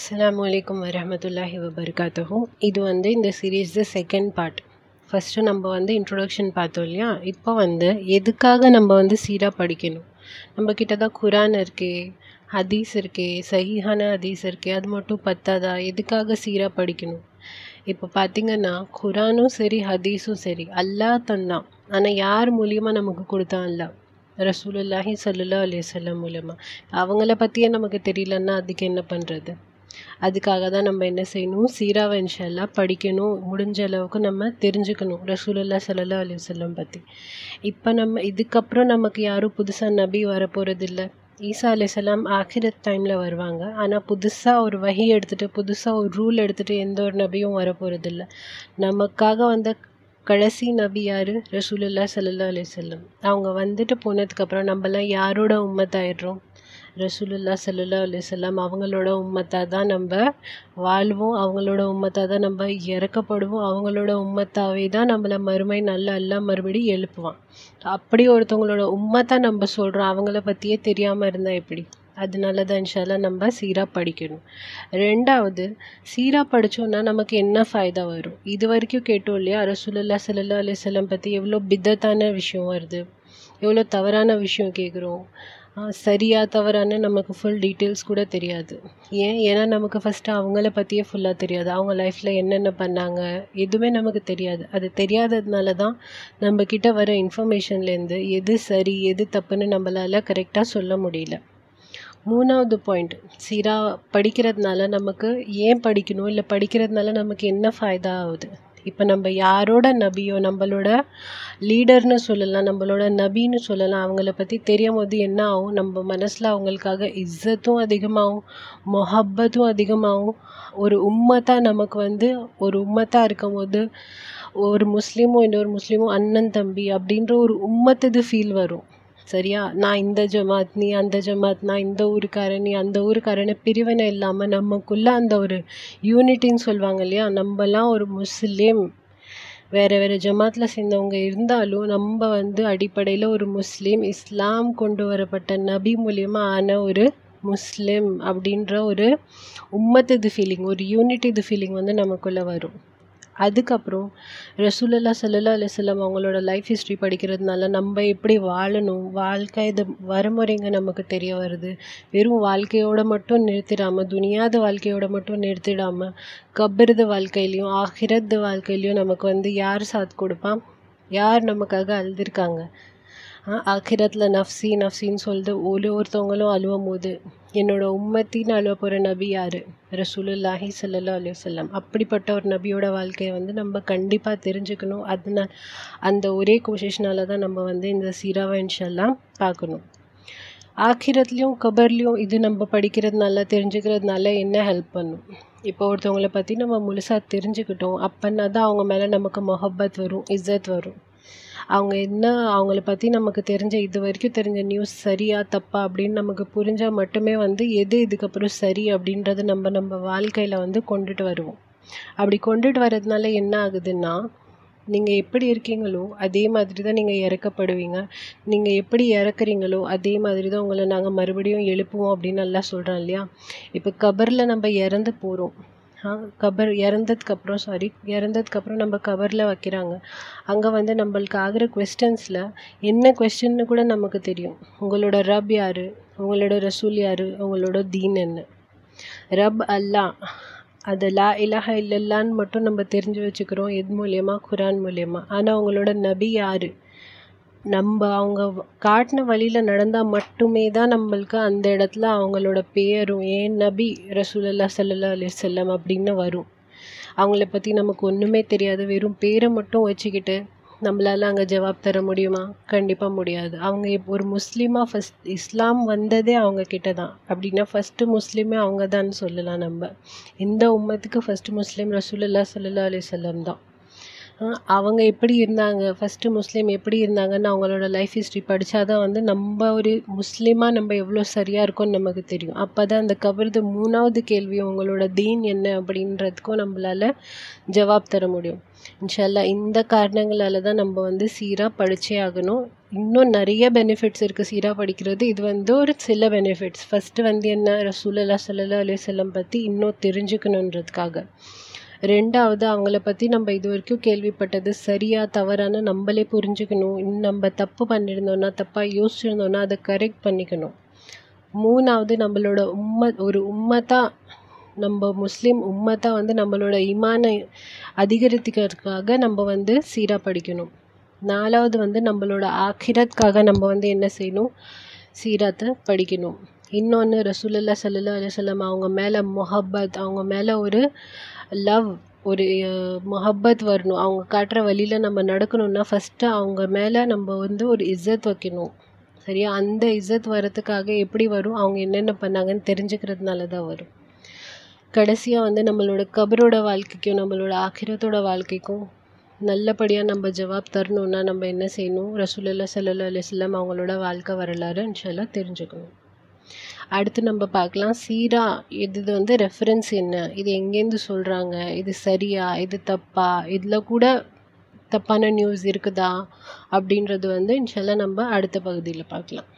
அஸ்லாம் அலைக்கும் வரமத்துல்லாஹி வபர்காத்துஹு இது வந்து இந்த சீரீஸ் செகண்ட் பார்ட் ஃபஸ்ட்டு நம்ம வந்து இன்ட்ரொடக்ஷன் பார்த்தோம் இல்லையா? இப்போ வந்து எதுக்காக நம்ம வந்து சீராக படிக்கணும்? நம்ம கிட்ட தான் குரான் இருக்கே ஹதீஸ் இருக்கே சஹிஹான ஹதீஸ் இருக்கே அது மட்டும் பத்தாதா? எதுக்காக சீராக படிக்கணும்? இப்போ பார்த்தீங்கன்னா குரானும் சரி ஹதீஸும் சரி அல்லாஹ் தந்தான் ஆனால் யார் மூலியமாக நமக்கு கொடுத்தான் அல்லாஹ்? ரசூலுல்லாஹி சல்லா அலையம் மூலமாக அவங்கள பற்றியே நமக்கு தெரியலன்னா அதுக்கு என்ன பண்ணுறது அதுக்காக தான் நம்ம என்ன செய்யணும்? சீராவை இன்ஷல்லா படிக்கணும். முடிஞ்ச அளவுக்கு நம்ம தெரிஞ்சுக்கணும். ரசூலுல்லா சல்லா செல்லம் பற்றி இப்போ நம்ம இதுக்கப்புறம் நமக்கு யாரும் புதுசாக நபி வரப்போகிறது இல்லை ஈசா அலைசலாம் ஆகிரத் டைமில் வருவாங்க. ஆனால் புதுசாக ஒரு வகி எடுத்துகிட்டு புதுசாக ஒரு ரூல் எடுத்துகிட்டு எந்த ஒரு நபியும் வரப்போகிறதில்ல நமக்காக வந்த கடைசி நபி யார்? ரசூலுல்லா சல்லா அலிசல்லம் அவங்க வந்துட்டு போனதுக்கப்புறம் நம்மலாம் யாரோட உம்மத்தாயிடுறோம்? ரசூலுல்லா சல்லா அலிசல்லாம் அவங்களோட உம்மத்தாக தான் நம்ம வாழ்வோம். அவங்களோட உம்மத்தாக தான் நம்ம இறக்கப்படுவோம். அவங்களோட உம்மத்தாவே தான் நம்மளை மறுமை நல்ல எல்லாம் மறுபடியும் எழுப்புவான். அப்படி ஒருத்தவங்களோட உம்மத்தை நம்ம சொல்கிறோம் அவங்கள பற்றியே தெரியாமல் இருந்தால் எப்படி? அதனால தான் இன்ஷால்லாம் நம்ம சீராக படிக்கணும். ரெண்டாவது சீராக படித்தோன்னா நமக்கு என்ன ஃபைதா வரும்? இது வரைக்கும் கேட்டோம் இல்லையா? ரசூலுல்லா சல்லா அலிசல்லம் பற்றி எவ்வளோ பித்தத்தான விஷயம் வருது? எவ்வளோ தவறான விஷயம் கேட்குறோம்? சரியா தவறான நமக்கு ஃபுல் டீட்டெயில்ஸ் கூட தெரியாது. ஏன்? ஏன்னா நமக்கு ஃபஸ்ட்டு அவங்கள பற்றியே ஃபுல்லாக தெரியாது. அவங்க லைஃப்பில் என்னென்ன பண்ணாங்க எதுவுமே நமக்கு தெரியாது. அது தெரியாததுனால தான் நம்ம வர இன்ஃபர்மேஷன்லேருந்து எது சரி எது தப்புன்னு நம்மளால் கரெக்டாக சொல்ல முடியல. மூணாவது பாயிண்ட் சீராக படிக்கிறதுனால நமக்கு ஏன் படிக்கணும்? இல்லை படிக்கிறதுனால நமக்கு என்ன ஃபைதா ஆகுது? இப்போ நம்ம யாரோட நபியோ நம்மளோட லீடர்னு சொல்லலாம் நம்மளோட நபின்னு சொல்லலாம் அவங்கள பற்றி தெரியும் போது என்ன ஆகும்? நம்ம மனசில் அவங்களுக்காக இஸ்ஸத்தும் அதிகமாகும் மொஹப்பத்தும் அதிகமாகும். ஒரு உம்மத்தாக நமக்கு வந்து ஒரு உம்மத்தாக இருக்கும் போது ஒரு முஸ்லீமும் இன்னொரு முஸ்லீமும் அண்ணன் தம்பி அப்படின்ற ஒரு உம்மத்தது ஃபீல் வரும். சரியா? நான் இந்த ஜமாத் நீ அந்த ஜமாத் நான் இந்த ஊருக்காரன் நீ அந்த ஊருக்காரன்னு பிரிவினை இல்லாமல் நமக்குள்ளே அந்த ஒரு யூனிட்டின்னு சொல்லுவாங்க இல்லையா? நம்மலாம் ஒரு முஸ்லீம். வேறு வேறு ஜமாத்தில் சேர்ந்தவங்க இருந்தாலும் நம்ம வந்து அடிப்படையில் ஒரு முஸ்லீம். இஸ்லாம் கொண்டு வரப்பட்ட நபி மூலியமாக ஆன ஒரு முஸ்லீம் அப்படின்ற ஒரு உம்மத்து ஃபீலிங் ஒரு யூனிட் இது ஃபீலிங் வந்து நமக்குள்ளே வரும். அதுக்கப்புறம் ரசூலல்லா சல்லா அலிஸ்லாம் அவங்களோட லைஃப் ஹிஸ்ட்ரி படிக்கிறதுனால நம்ம எப்படி வாழணும்? வாழ்க்கை இது வரமுறைங்க நமக்கு தெரிய வருது. வெறும் வாழ்க்கையோட மட்டும் நிறுத்திடாமல் துனியாத வாழ்க்கையோட மட்டும் நிறுத்திடாமல் கபிரது வாழ்க்கையிலையும் ஆகிரது வாழ்க்கையிலையும் நமக்கு வந்து யார் சாத் கொடுப்பான்? யார் நமக்காக அழுதுருக்காங்க? ஆக்கிரத்தில் நஃப்சி நஃப்சின்னு சொல்லிட்டு ஒரு ஒருத்தவங்களும் அழுவும் போது என்னோட உம்மத்தின்னு அழுவ போகிற நபி யார்? ரசூலுல்லாஹி சல்லா அலி வல்லம் அப்படிப்பட்ட ஒரு நபியோட வாழ்க்கையை வந்து நம்ம கண்டிப்பாக தெரிஞ்சுக்கணும். அதனால் அந்த ஒரே கோஷிஷ்னால தான் நம்ம வந்து இந்த சீராவை இன்ஷெல்லாம் பார்க்கணும். ஆக்கிரத்துலேயும் கபர்லேயும் இது நம்ம படிக்கிறதுனால தெரிஞ்சுக்கிறதுனால என்ன ஹெல்ப் பண்ணும்? இப்போ ஒருத்தவங்களை பற்றி நம்ம முழுசாக தெரிஞ்சுக்கிட்டோம். அப்போன்னா தான் அவங்க மேலே நமக்கு மொஹப்பத் வரும் இஸ்ஸத் வரும். அவங்க என்ன அவங்கள பற்றி நமக்கு தெரிஞ்ச இது வரைக்கும் தெரிஞ்ச நியூஸ் சரியா தப்பா அப்படின்னு நமக்கு புரிஞ்சால் மட்டுமே வந்து எது இதுக்கப்புறம் சரி அப்படின்றத நம்ம நம்ம வாழ்க்கையில் வந்து கொண்டுட்டு வருவோம். அப்படி கொண்டுட்டு வர்றதுனால என்ன ஆகுதுன்னா நீங்கள் எப்படி இருக்கீங்களோ அதே மாதிரி தான் நீங்கள் இறக்கப்படுவீங்க. நீங்கள் எப்படி இறக்குறீங்களோ அதே மாதிரி தான் உங்களை நாங்கள் மறுபடியும் எழுப்புவோம் அப்படின்னு நல்லா சொல்கிறோம் இல்லையா? இப்போ கபரில் நம்ம இறந்து போகிறோம் கபர் இறந்ததுக்கப்புறம் சாரி இறந்ததுக்கப்புறம் நம்ம கபரில் வைக்கிறாங்க. அங்கே வந்து நம்மளுக்கு ஆகிற கொஸ்டின்ஸில் என்ன கொஸ்டின்னு கூட நமக்கு தெரியும். உங்களோட ரப் யார்? உங்களோட ரசூல் யார்? உங்களோட தீன் என்ன? ரப் அல்லா. அது லா இலஹ இல்லல்லான்னு மட்டும் நம்ம தெரிஞ்சு வச்சுக்கிறோம் எது மூலியமாக குரான் மூலியமாக ஆனால் அவங்களோட நபி யார்? நம்ம அவங்க காட்டின வழியில் நடந்தால் மட்டுமே தான் நம்மளுக்கு அந்த இடத்துல அவங்களோட பேரும் ஏன் நபி ரசூலல்லா சல்லா அலி செல்லம் அப்படின்னு வரும். அவங்கள பற்றி நமக்கு ஒன்றுமே தெரியாது. வெறும் பேரை மட்டும் வச்சுக்கிட்டு நம்மளால் அங்கே ஜவாப் தர முடியுமா? கண்டிப்பாக முடியாது. அவங்க இப்போ ஒரு முஸ்லீமாக ஃபஸ்ட் இஸ்லாம் வந்ததே அவங்க கிட்ட தான். அப்படின்னா ஃபஸ்ட்டு முஸ்லீமே அவங்க தான் சொல்லலாம் நம்ம. இந்த உம்மத்துக்கு ஃபஸ்ட்டு முஸ்லீம் ரசூல்லா சல்லா அலி செல்லம் தான். அவங்க எப்படி இருந்தாங்க? ஃபஸ்ட்டு முஸ்லீம் எப்படி இருந்தாங்கன்னு அவங்களோட லைஃப் ஹிஸ்ட்ரி படித்தா தான் வந்து நம்ம ஒரு முஸ்லீமாக நம்ம எவ்வளோ சரியாக இருக்கோன்னு நமக்கு தெரியும். அப்போ தான் அந்த கவர்து மூணாவது கேள்வி உங்களோட தீன் என்ன அப்படின்றதுக்கும் நம்மளால் ஜவாப் தர முடியும். இன்ஷால்லா இந்த காரணங்களால தான் நம்ம வந்து சீராக படித்தே ஆகணும். இன்னும் நிறைய பெனிஃபிட்ஸ் இருக்குது சீராக படிக்கிறது. இது வந்து ஒரு சில பெனிஃபிட்ஸ் ஃபஸ்ட்டு வந்து என்ன? ரசூலல்லா சல்லா செல்லம் பற்றி இன்னும் தெரிஞ்சுக்கணுன்றதுக்காக. ரெண்டாவது அவங்கள பற்றி நம்ம இது வரைக்கும் கேள்விப்பட்டது சரியா தவறான நம்மளே புரிஞ்சுக்கணும். நம்ம தப்பு பண்ணியிருந்தோன்னா தப்பாக யோசிச்சிருந்தோன்னா அதை கரெக்ட் பண்ணிக்கணும். மூணாவது நம்மளோட உம்மை ஒரு உம்மத்தா நம்ம முஸ்லீம் உம்மத்தா வந்து நம்மளோட இமானை அதிகரித்துக்கிறதுக்காக நம்ம வந்து சீராக படிக்கணும். நாலாவது வந்து நம்மளோட ஆக்கிரத்துக்காக நம்ம வந்து என்ன செய்யணும்? சீராத்தை படிக்கணும். இன்னொன்று ரசூலல்லா சல்லா அலுவலம் அவங்க மேலே மொஹப்பத் அவங்க மேலே ஒரு லவ் ஒரு மொஹப்பத் வரணும். அவங்க காட்டுற வழியில் நம்ம நடக்கணும்னா ஃபஸ்ட்டு அவங்க மேலே நம்ம வந்து ஒரு இஸ்ஸத் வைக்கணும். சரியா? அந்த இஸ்ஸத் வரத்துக்காக எப்படி வரும்? அவங்க என்னென்ன பண்ணாங்கன்னு தெரிஞ்சுக்கிறதுனால தான் வரும். கடைசியாக வந்து நம்மளோட கபரோட வாழ்க்கைக்கும் நம்மளோட ஆக்கிரத்தோட வாழ்க்கைக்கும் நல்லபடியாக நம்ம ஜவாப் தரணுன்னா நம்ம என்ன செய்யணும்? ரசூலுல்லா சல்லா அலிஸ்லாம் அவங்களோட வாழ்க்கை வரலாறு இன்ஷால்லாம் தெரிஞ்சுக்கணும். அடுத்து நம்ம பார்க்கலாம் சீரா இது வந்து ரெஃபரன்ஸ் என்ன? இது எங்கேருந்து சொல்கிறாங்க இது சரியா? இது தப்பா? இதில் கூட தப்பான நியூஸ் இருக்குதா? அப்படின்றது வந்து இன்ஷால்லாம் நம்ம அடுத்த பகுதியில் பார்க்கலாம்.